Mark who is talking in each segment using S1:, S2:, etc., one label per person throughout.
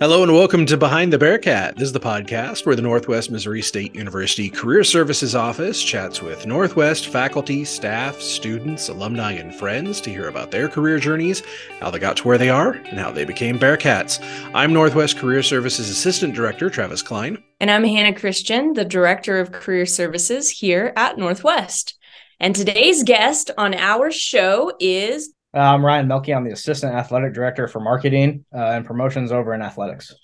S1: Hello and welcome to Behind the Bearcat. This is the podcast where the Northwest Missouri State University Career Services Office chats with Northwest faculty, staff, students, alumni, and friends to hear about their career journeys, how they got to where they are, and how they became Bearcats. I'm Northwest Career Services Assistant Director Travis Klein.
S2: And I'm Hannah Christian, the Director of Career Services here at Northwest. And today's guest on our show is
S3: uh, I'm Ryan Milke. I'm the Assistant Athletic Director for Marketing uh, and Promotions over in Athletics.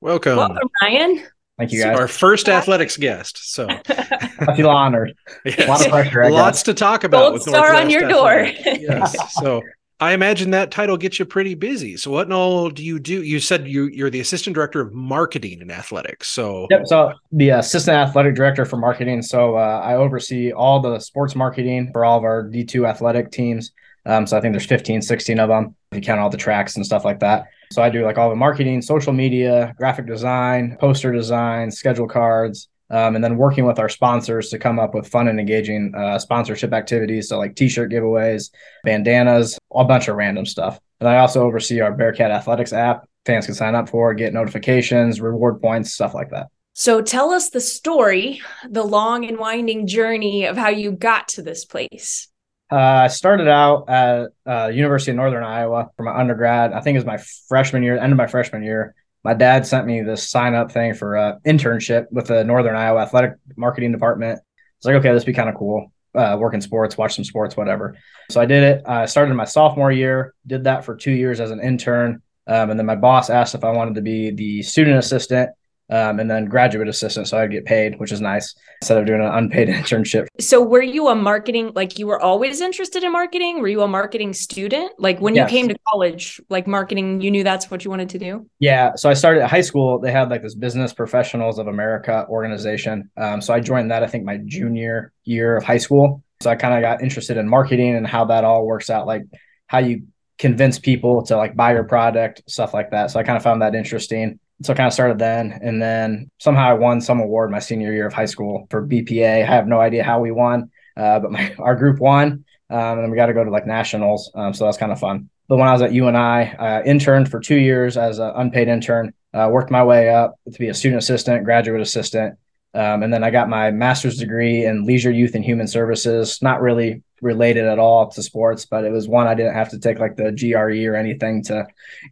S1: Welcome.
S2: Welcome, Ryan.
S3: Thank you, guys.
S1: Our first athletics guest. So
S3: I feel honored.
S1: Yes.
S3: A lot of pressure. I
S1: Lots
S3: guess.
S1: to talk about.
S2: Gold
S1: with
S2: star on
S1: Northwest
S2: your door.
S1: Yes. So I imagine that title gets you pretty busy. So what in all do you do? You said you you're the assistant director of marketing in athletics. So
S3: Yep. So the Assistant Athletic Director for Marketing. So uh, I oversee all the sports marketing for all of our D2 athletic teams. Um, so I think there's 15, 16 of them if you count all the tracks and stuff like that. So I do like all the marketing, social media, graphic design, poster design, schedule cards, um, and then working with our sponsors to come up with fun and engaging uh, sponsorship activities. So like t-shirt giveaways, bandanas, a bunch of random stuff. And I also oversee our Bearcat Athletics app. Fans can sign up for, get notifications, reward points, stuff like that.
S2: So tell us the story, the long and winding journey of how you got to this place.
S3: Uh, I started out at uh, University of Northern Iowa for my undergrad. I think it was my freshman year, end of my freshman year. My dad sent me this sign up thing for an internship with the Northern Iowa Athletic Marketing Department. It's like, okay, this would be kind of cool. Uh, work in sports, watch some sports, whatever. So I did it. I started my sophomore year, did that for two years as an intern. Um, and then my boss asked if I wanted to be the student assistant um, and then graduate assistant. So I'd get paid, which is nice instead of doing an unpaid internship.
S2: So were you a marketing like you were always interested in marketing? Were you a marketing student? Like when
S3: Yes.
S2: you came to college, like marketing, you knew that's what you wanted to do?
S3: Yeah, so I started at high school. They had like this Business Professionals of America organization. Um, so I joined that, I think, my junior year of high school. So I kind of got interested in marketing and how that all works out, like how you convince people to like buy your product, stuff like that. So I kind of found that interesting. So I kind of started then. And then somehow I won some award my senior year of high school for BPA. I have no idea how we won, uh, but my our group won. Um, and then we got to go to like nationals. Um, so that's kind of fun. But when I was at UNI, I interned for two years as an unpaid intern, uh, worked my way up to be a student assistant, graduate assistant. Um, and then I got my master's degree in leisure, youth, and human services. Not really related at all to sports, but it was one I didn't have to take like the GRE or anything to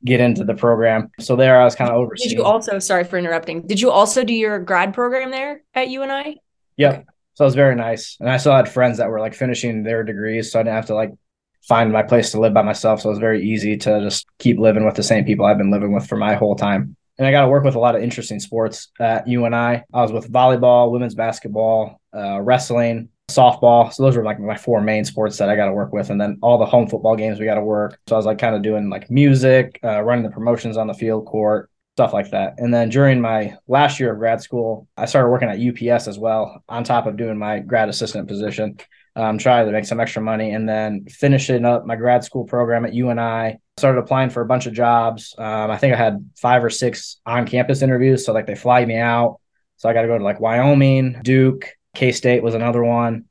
S3: get into the program. So there I was kind of overseeing.
S2: Did you also sorry for interrupting. Did you also do your grad program there at UNI?
S3: Yep.
S2: Okay.
S3: So it was very nice. And I still had friends that were like finishing their degrees. So I didn't have to like find my place to live by myself. So it was very easy to just keep living with the same people I've been living with for my whole time. And I got to work with a lot of interesting sports at UNI. I was with volleyball, women's basketball, uh, wrestling, softball. So those were like my four main sports that I got to work with. And then all the home football games we got to work. So I was like kind of doing like music, uh, running the promotions on the field court, stuff like that. And then during my last year of grad school, I started working at UPS as well, on top of doing my grad assistant position, um, trying to make some extra money. And then finishing up my grad school program at UNI, started applying for a bunch of jobs. Um, I think I had five or six on campus interviews. So like they fly me out. So I got to go to like Wyoming, Duke, K State was another one.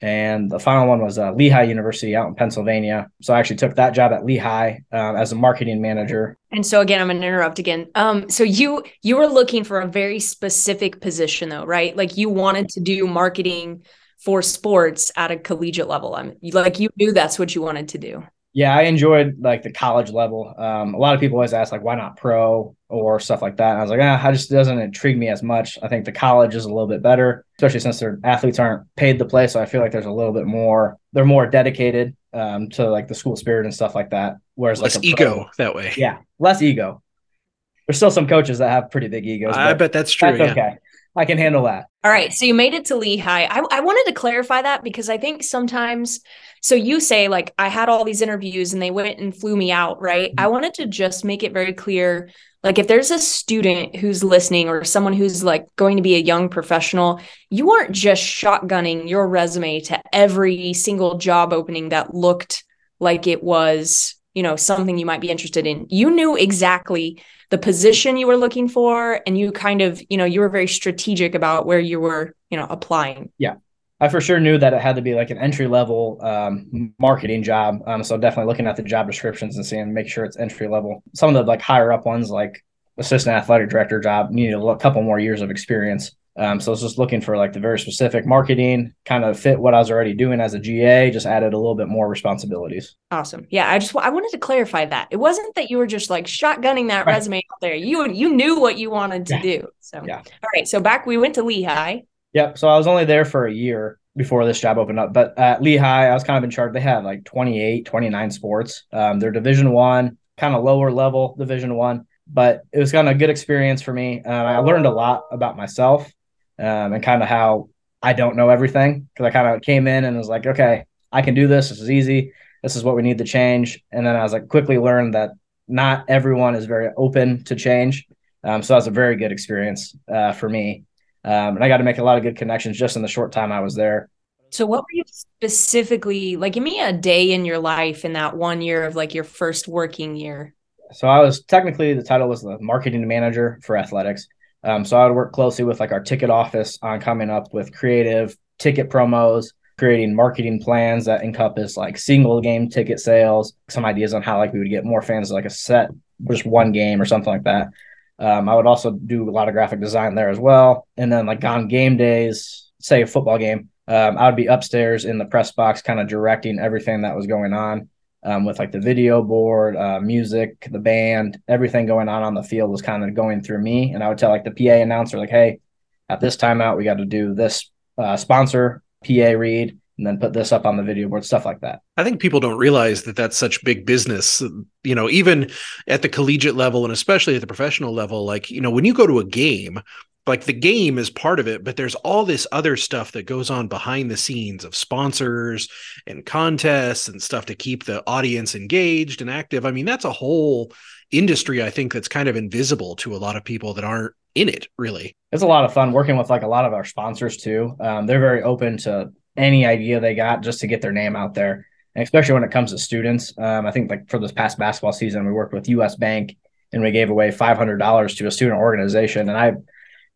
S3: And the final one was uh, Lehigh University out in Pennsylvania. So I actually took that job at Lehigh uh, as a marketing manager.
S2: And so again, I'm gonna interrupt again. Um, so you you were looking for a very specific position though, right? Like you wanted to do marketing for sports at a collegiate level. I'm like you knew that's what you wanted to do.
S3: Yeah, I enjoyed like the college level. Um, a lot of people always ask like, why not pro or stuff like that? And I was like, ah, it just doesn't intrigue me as much. I think the college is a little bit better, especially since their athletes aren't paid to play. So I feel like there's a little bit more. They're more dedicated um, to like the school spirit and stuff like that. Whereas
S1: less
S3: like a pro-
S1: ego that way.
S3: yeah, less ego. There's still some coaches that have pretty big egos.
S1: I
S3: but
S1: bet that's true.
S3: that's
S1: yeah.
S3: okay. I can handle that.
S2: All right. So you made it to Lehigh. I, I wanted to clarify that because I think sometimes, so you say, like, I had all these interviews and they went and flew me out, right? I mm-hmm. wanted to just make it very clear. Like, if there's a student who's listening or someone who's like going to be a young professional, you aren't just shotgunning your resume to every single job opening that looked like it was, you know, something you might be interested in. You knew exactly the position you were looking for and you kind of you know you were very strategic about where you were you know applying Yeah.
S3: I for sure knew that it had to be like an entry level um, marketing job. Um, so definitely looking at the job descriptions and seeing make sure it's entry level. Some of the like higher up ones, like assistant athletic director job needed a couple more years of experience. Um, so I was just looking for like the very specific marketing, kind of fit what I was already doing as a GA, just added a little bit more responsibilities.
S2: Awesome. Yeah, I just I wanted to clarify that it wasn't that you were just like shotgunning that right. resume out there. You you knew what you wanted to yeah. do. So yeah. All right. So back we went to Lehigh.
S3: Yep. So I was only there for a year before this job opened up, but at Lehigh, I was kind of in charge. They had like 28, 29 sports. Um, they're Division One, kind of lower level Division One but it was kind of a good experience for me. Um, I learned a lot about myself um, and kind of how I don't know everything because I kind of came in and was like, okay, I can do this. This is easy. This is what we need to change. And then I was like, quickly learned that not everyone is very open to change. Um, so that was a very good experience uh, for me. Um, and I got to make a lot of good connections just in the short time I was there.
S2: So what were you specifically like? Give me a day in your life in that one year of like your first working year.
S3: So I was technically the title was the marketing manager for athletics. Um, so I would work closely with like our ticket office on coming up with creative ticket promos, creating marketing plans that encompass like single game ticket sales, some ideas on how like we would get more fans like a set, just one game or something like that. Um, I would also do a lot of graphic design there as well. And then like on game days, say a football game, um, I would be upstairs in the press box, kind of directing everything that was going on um, with like the video board, uh, music, the band, everything going on on the field was kind of going through me. And I would tell like the PA announcer, like, hey, at this timeout, we got to do this uh, sponsor PA read and then put this up on the video board, stuff like that.
S1: I think people don't realize that that's such big business. You know, even at the collegiate level and especially at the professional level, like, you know, when you go to a game, like the game is part of it, but there's all this other stuff that goes on behind the scenes of sponsors and contests and stuff to keep the audience engaged and active. I mean, that's a whole industry, I think, that's kind of invisible to a lot of people that aren't in it, really.
S3: It's a lot of fun working with like a lot of our sponsors too. Um, they're very open to any idea they got just to get their name out there. And especially when it comes to students. Um, I think like for this past basketball season, we worked with US Bank and we gave away $500 to a student organization. And I,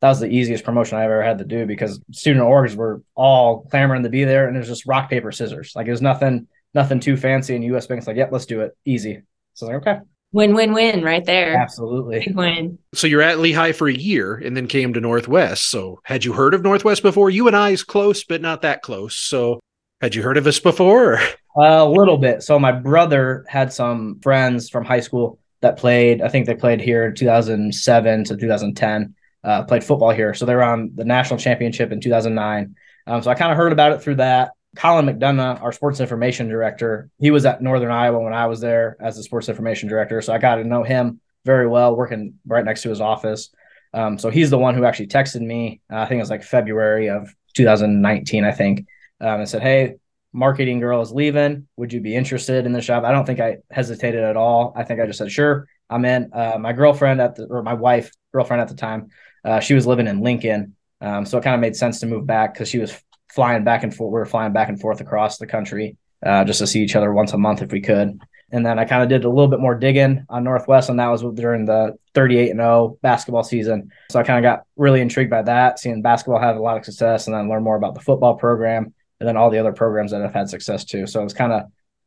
S3: that was the easiest promotion I've ever had to do because student orgs were all clamoring to be there, and it was just rock paper scissors. Like it was nothing, nothing too fancy. And U.S. Bank's like, "Yep, let's do it, easy." So I was like, okay,
S2: win, win, win, right there.
S3: Absolutely,
S2: Big win.
S1: So you're at Lehigh for a year, and then came to Northwest. So had you heard of Northwest before? UNI is close, but not that close. So had you heard of us before?
S3: Uh, a little bit. So my brother had some friends from high school that played. I think they played here 2007 to 2010 uh, played football here. So they were on the national championship in 2009. Um, so I kind of heard about it through that. Colin McDonough, our sports information director, he was at Northern Iowa when I was there as the sports information director. So I got to know him very well, working right next to his office. Um, so he's the one who actually texted me. Uh, I think it was like February of 2019, I think, um, and said, "Hey, marketing girl is leaving. Would you be interested in the job?" I don't think I hesitated at all. I think I just said, "Sure, I'm in." Uh, my girlfriend at the or my wife, girlfriend at the time, uh, she was living in Lincoln, um, so it kind of made sense to move back because she was flying back and forth. We were flying back and forth across the country uh, just to see each other once a month if we could. And then I kind of did a little bit more digging on Northwest, and that was during the 38 and 0 basketball season. So I kind of got really intrigued by that, seeing basketball have a lot of success, and then learn more about the football program and then all the other programs that have had success too. So it was kind of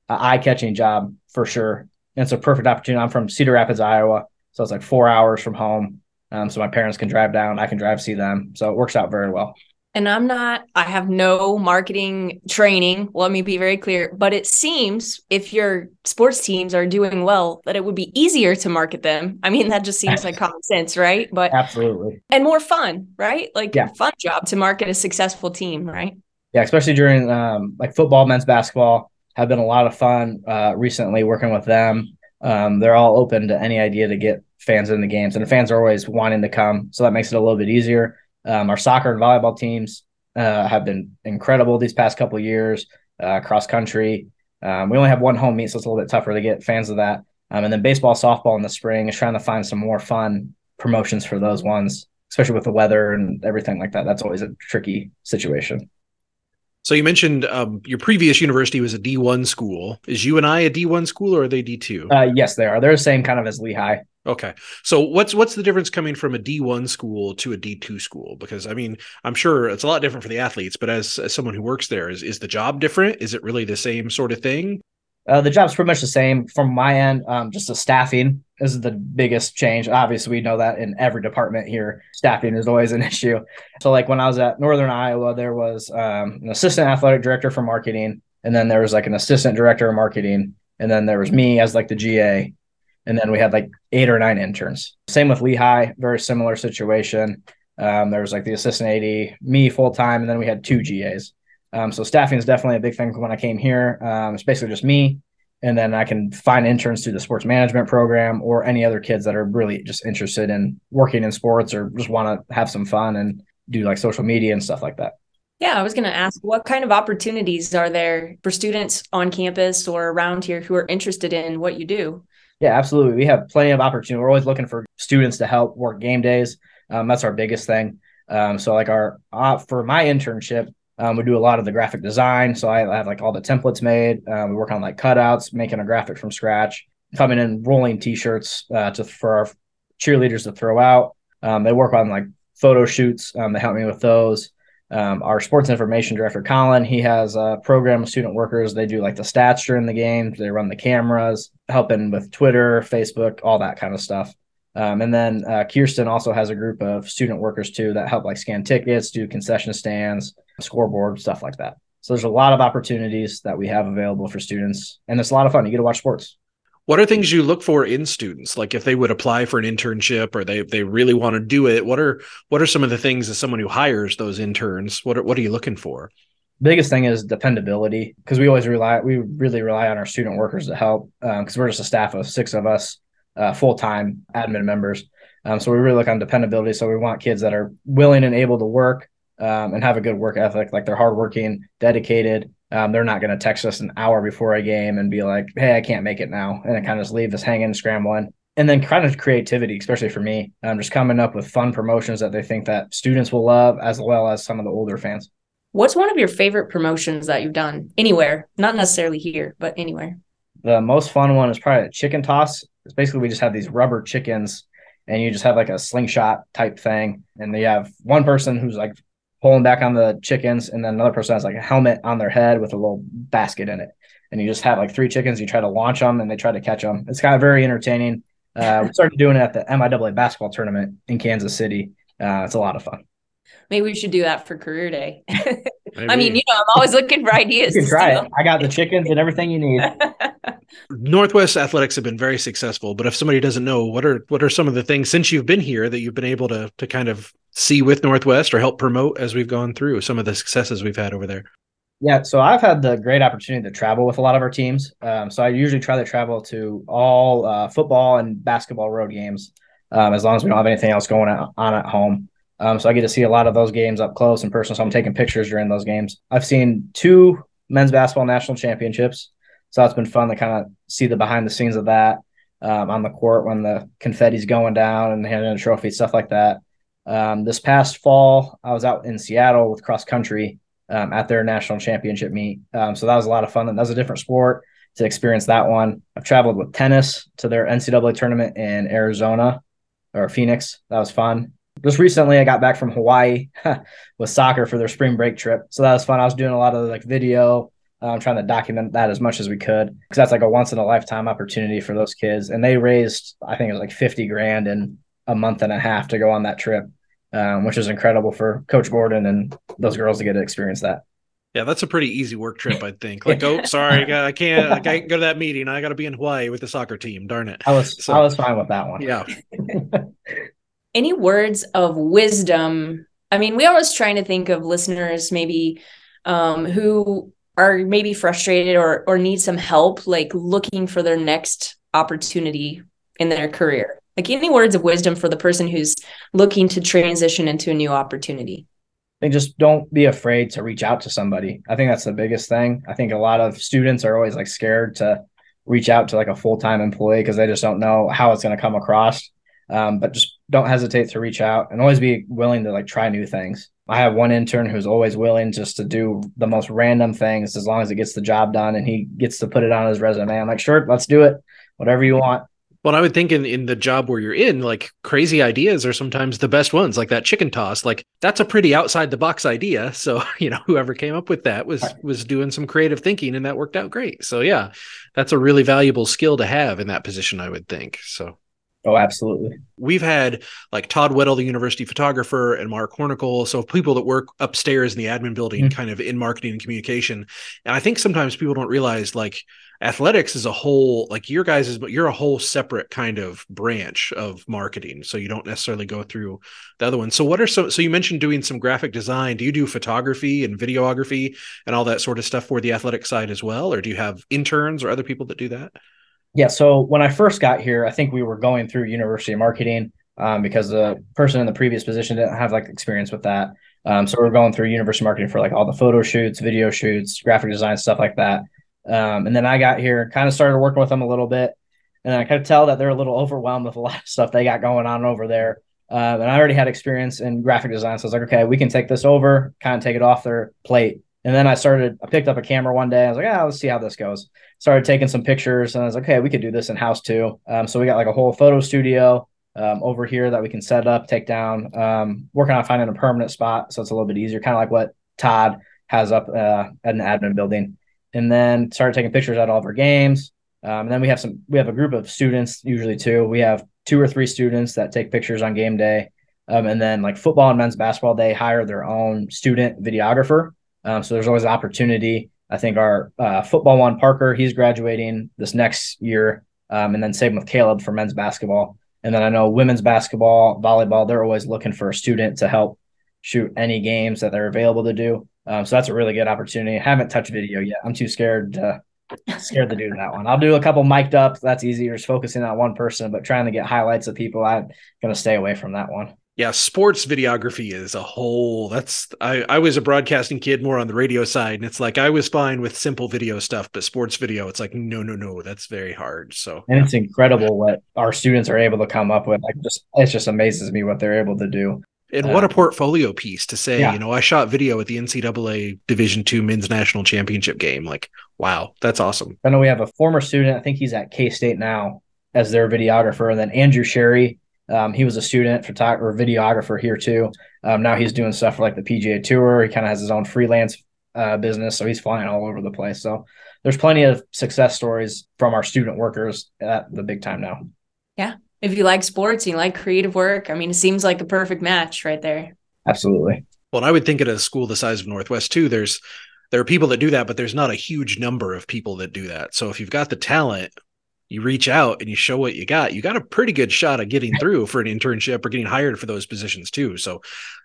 S3: an eye catching job for sure. And it's a perfect opportunity. I'm from Cedar Rapids, Iowa. So it's like four hours from home. Um, so my parents can drive down, I can drive see them. So it works out very well.
S2: And I'm not, I have no marketing training. Let me be very clear. But it seems if your sports teams are doing well, that it would be easier to market them. I mean, that just seems like common sense, right? But
S3: absolutely.
S2: And more fun, right? Like yeah. fun job to market a successful team, right?
S3: Yeah, especially during um, like football, men's basketball have been a lot of fun uh, recently working with them. Um, they're all open to any idea to get fans in the games, and the fans are always wanting to come, so that makes it a little bit easier. Um, our soccer and volleyball teams uh, have been incredible these past couple years. Uh, cross country, um, we only have one home meet, so it's a little bit tougher to get fans of that. Um, and then baseball, softball in the spring is trying to find some more fun promotions for those ones, especially with the weather and everything like that. That's always a tricky situation.
S1: So you mentioned um, your previous university was a D1 school. Is UNI a D one school or are they D2?
S3: Uh, yes, they are. They're the same kind of as Lehigh.
S1: Okay. So what's what's the difference coming from a D1 school to a D2 school? Because I mean, I'm sure it's a lot different for the athletes, but as, as someone who works there, is is the job different? Is it really the same sort of thing?
S3: Uh, the job's pretty much the same from my end. Um, just the staffing is the biggest change. Obviously, we know that in every department here, staffing is always an issue. So, like when I was at Northern Iowa, there was um, an assistant athletic director for marketing, and then there was like an assistant director of marketing, and then there was me as like the GA, and then we had like eight or nine interns. Same with Lehigh, very similar situation. Um, there was like the assistant AD, me full time, and then we had two GAs. Um, so staffing is definitely a big thing when I came here. Um, it's basically just me, and then I can find interns through the sports management program or any other kids that are really just interested in working in sports or just want to have some fun and do like social media and stuff like that.
S2: Yeah, I was going to ask what kind of opportunities are there for students on campus or around here who are interested in what you do?
S3: Yeah, absolutely. We have plenty of opportunity. We're always looking for students to help work game days. Um, that's our biggest thing. Um, so, like our uh, for my internship, um, we do a lot of the graphic design. So I have like all the templates made. Um, we work on like cutouts, making a graphic from scratch, coming in rolling t-shirts uh, to for our cheerleaders to throw out. Um, they work on like photo shoots. Um, they help me with those. Um, our sports information director, Colin, he has a program of student workers. They do like the stats during the games. They run the cameras, helping with Twitter, Facebook, all that kind of stuff. Um, and then uh, Kirsten also has a group of student workers too that help like scan tickets, do concession stands, scoreboard, stuff like that. So there's a lot of opportunities that we have available for students, and it's a lot of fun. You get to watch sports.
S1: What are things you look for in students? Like if they would apply for an internship or they they really want to do it, what are what are some of the things as someone who hires those interns? What are, what are you looking for?
S3: Biggest thing is dependability because we always rely we really rely on our student workers to help because um, we're just a staff of six of us uh, full time admin members. Um, so we really look on dependability. So we want kids that are willing and able to work um, and have a good work ethic. Like they're hardworking, dedicated. Um, they're not going to text us an hour before a game and be like, "Hey, I can't make it now," and it kind of just leave us hanging, scrambling. And then kind of creativity, especially for me, um, just coming up with fun promotions that they think that students will love, as well as some of the older fans.
S2: What's one of your favorite promotions that you've done anywhere? Not necessarily here, but anywhere.
S3: The most fun one is probably a chicken toss. It's basically we just have these rubber chickens and you just have like a slingshot type thing. And you have one person who's like pulling back on the chickens, and then another person has like a helmet on their head with a little basket in it. And you just have like three chickens, you try to launch them and they try to catch them. It's kind of very entertaining. Uh, we started doing it at the MIAA basketball tournament in Kansas City. Uh, it's a lot of fun.
S2: Maybe we should do that for career day. I mean, you know, I'm always looking for ideas.
S3: You can try it. I got the chickens and everything you need.
S1: Northwest athletics have been very successful, but if somebody doesn't know, what are what are some of the things since you've been here that you've been able to to kind of see with Northwest or help promote as we've gone through some of the successes we've had over there?
S3: Yeah, so I've had the great opportunity to travel with a lot of our teams. Um, so I usually try to travel to all uh, football and basketball road games, um, as long as we don't have anything else going on at home. Um, so I get to see a lot of those games up close and personal. So I'm taking pictures during those games. I've seen two men's basketball national championships. So it's been fun to kind of see the behind the scenes of that um, on the court when the confetti's going down and handing a trophy, stuff like that. Um, this past fall, I was out in Seattle with cross country um, at their national championship meet. Um, so that was a lot of fun. That was a different sport to experience that one. I've traveled with tennis to their NCAA tournament in Arizona or Phoenix. That was fun just recently I got back from Hawaii with soccer for their spring break trip. So that was fun. I was doing a lot of like video, um, trying to document that as much as we could because that's like a once in a lifetime opportunity for those kids. And they raised, I think it was like 50 grand in a month and a half to go on that trip, um, which is incredible for Coach Gordon and those girls to get to experience that.
S1: Yeah, that's a pretty easy work trip, I think. Like, oh, sorry, I can't, like, I can't go to that meeting. I got to be in Hawaii with the soccer team. Darn it.
S3: I was, so, I was fine with that one.
S1: Yeah.
S2: any words of wisdom? I mean, we always trying to think of listeners maybe um, who are maybe frustrated or or need some help, like looking for their next opportunity in their career. Like any words of wisdom for the person who's looking to transition into a new opportunity.
S3: I think just don't be afraid to reach out to somebody. I think that's the biggest thing. I think a lot of students are always like scared to reach out to like a full-time employee because they just don't know how it's going to come across. Um, but just don't hesitate to reach out and always be willing to like try new things. I have one intern who's always willing just to do the most random things as long as it gets the job done and he gets to put it on his resume. I'm like, sure, let's do it. Whatever you want.
S1: Well, I would think in, in the job where you're in, like crazy ideas are sometimes the best ones, like that chicken toss. Like that's a pretty outside the box idea. So, you know, whoever came up with that was was doing some creative thinking and that worked out great. So yeah, that's a really valuable skill to have in that position, I would think. So
S3: Oh, absolutely.
S1: We've had like Todd Weddle, the university photographer, and Mark Hornickel. So people that work upstairs in the admin building, mm-hmm. kind of in marketing and communication. And I think sometimes people don't realize like athletics is a whole like your guys is but you're a whole separate kind of branch of marketing. So you don't necessarily go through the other one. So what are some so you mentioned doing some graphic design. Do you do photography and videography and all that sort of stuff for the athletic side as well? Or do you have interns or other people that do that?
S3: Yeah. So when I first got here, I think we were going through university marketing um, because the person in the previous position didn't have like experience with that. Um, so we are going through university marketing for like all the photo shoots, video shoots, graphic design, stuff like that. Um, and then I got here, kind of started working with them a little bit, and I could tell that they're a little overwhelmed with a lot of stuff they got going on over there. Uh, and I already had experience in graphic design, so I was like, okay, we can take this over, kind of take it off their plate. And then I started, I picked up a camera one day. I was like, ah, let's see how this goes started taking some pictures and I was like, okay, we could do this in house too. Um, so we got like a whole photo studio um, over here that we can set up, take down, um, working on finding a permanent spot. So it's a little bit easier, kind of like what Todd has up uh, at an admin building. And then started taking pictures at all of our games. Um, and then we have some, we have a group of students usually too. We have two or three students that take pictures on game day. Um, and then like football and men's basketball, they hire their own student videographer. Um, so there's always opportunity I think our uh, football one, Parker, he's graduating this next year. Um, and then same with Caleb for men's basketball. And then I know women's basketball, volleyball, they're always looking for a student to help shoot any games that they're available to do. Um, so that's a really good opportunity. I haven't touched video yet. I'm too scared to scared to do that one. I'll do a couple mic'd up. That's easier, just focusing on one person, but trying to get highlights of people, I'm gonna stay away from that one
S1: yeah sports videography is a whole that's I, I was a broadcasting kid more on the radio side and it's like i was fine with simple video stuff but sports video it's like no no no that's very hard so.
S3: And it's incredible what our students are able to come up with like just it just amazes me what they're able to do.
S1: And what a uh, portfolio piece to say yeah. you know i shot video at the ncaa division two men's national championship game like wow that's awesome.
S3: I know we have a former student i think he's at k-state now as their videographer and then andrew sherry um, he was a student photographer videographer here too. Um, now he's doing stuff for like the PGA Tour. He kind of has his own freelance uh, business, so he's flying all over the place. So there's plenty of success stories from our student workers at the big time now.
S2: Yeah, if you like sports, you like creative work. I mean, it seems like a perfect match right there.
S3: Absolutely.
S1: Well, I would think at a school the size of Northwest too. There's there are people that do that, but there's not a huge number of people that do that. So if you've got the talent, you reach out and you show what you got, you got a pretty good shot at getting through for an internship or getting hired for those positions too. So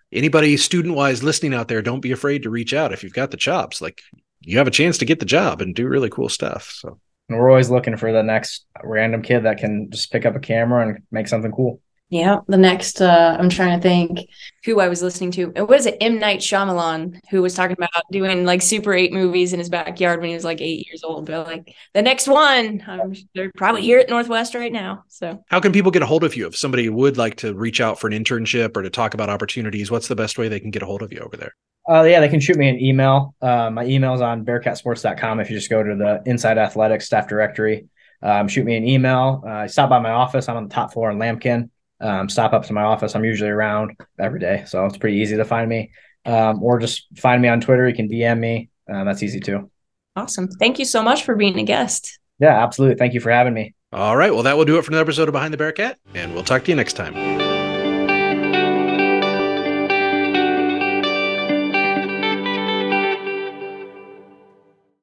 S1: anybody student wise listening out there, don't be afraid to reach out if you've got the chops. Like you have a chance to get the job and do really cool stuff. So
S3: and we're always looking for the next random kid that can just pick up a camera and make something cool.
S2: Yeah, the next uh I'm trying to think who I was listening to. What is it? M Night Shyamalan, who was talking about doing like Super 8 movies in his backyard when he was like 8 years old. But like the next one, I'm, they're probably here at Northwest right now. So
S1: How can people get a hold of you if somebody would like to reach out for an internship or to talk about opportunities? What's the best way they can get a hold of you over there?
S3: Uh, yeah, they can shoot me an email. Uh, my email is on bearcatsports.com. If you just go to the Inside Athletics staff directory, um, shoot me an email. Uh, stop by my office. I'm on the top floor in Lamkin um, stop up to my office. I'm usually around every day, so it's pretty easy to find me. Um, or just find me on Twitter. You can DM me. Um, that's easy too.
S2: Awesome. Thank you so much for being a guest.
S3: Yeah, absolutely. Thank you for having me.
S1: All right. Well, that will do it for another episode of Behind the Bearcat, and we'll talk to you next time.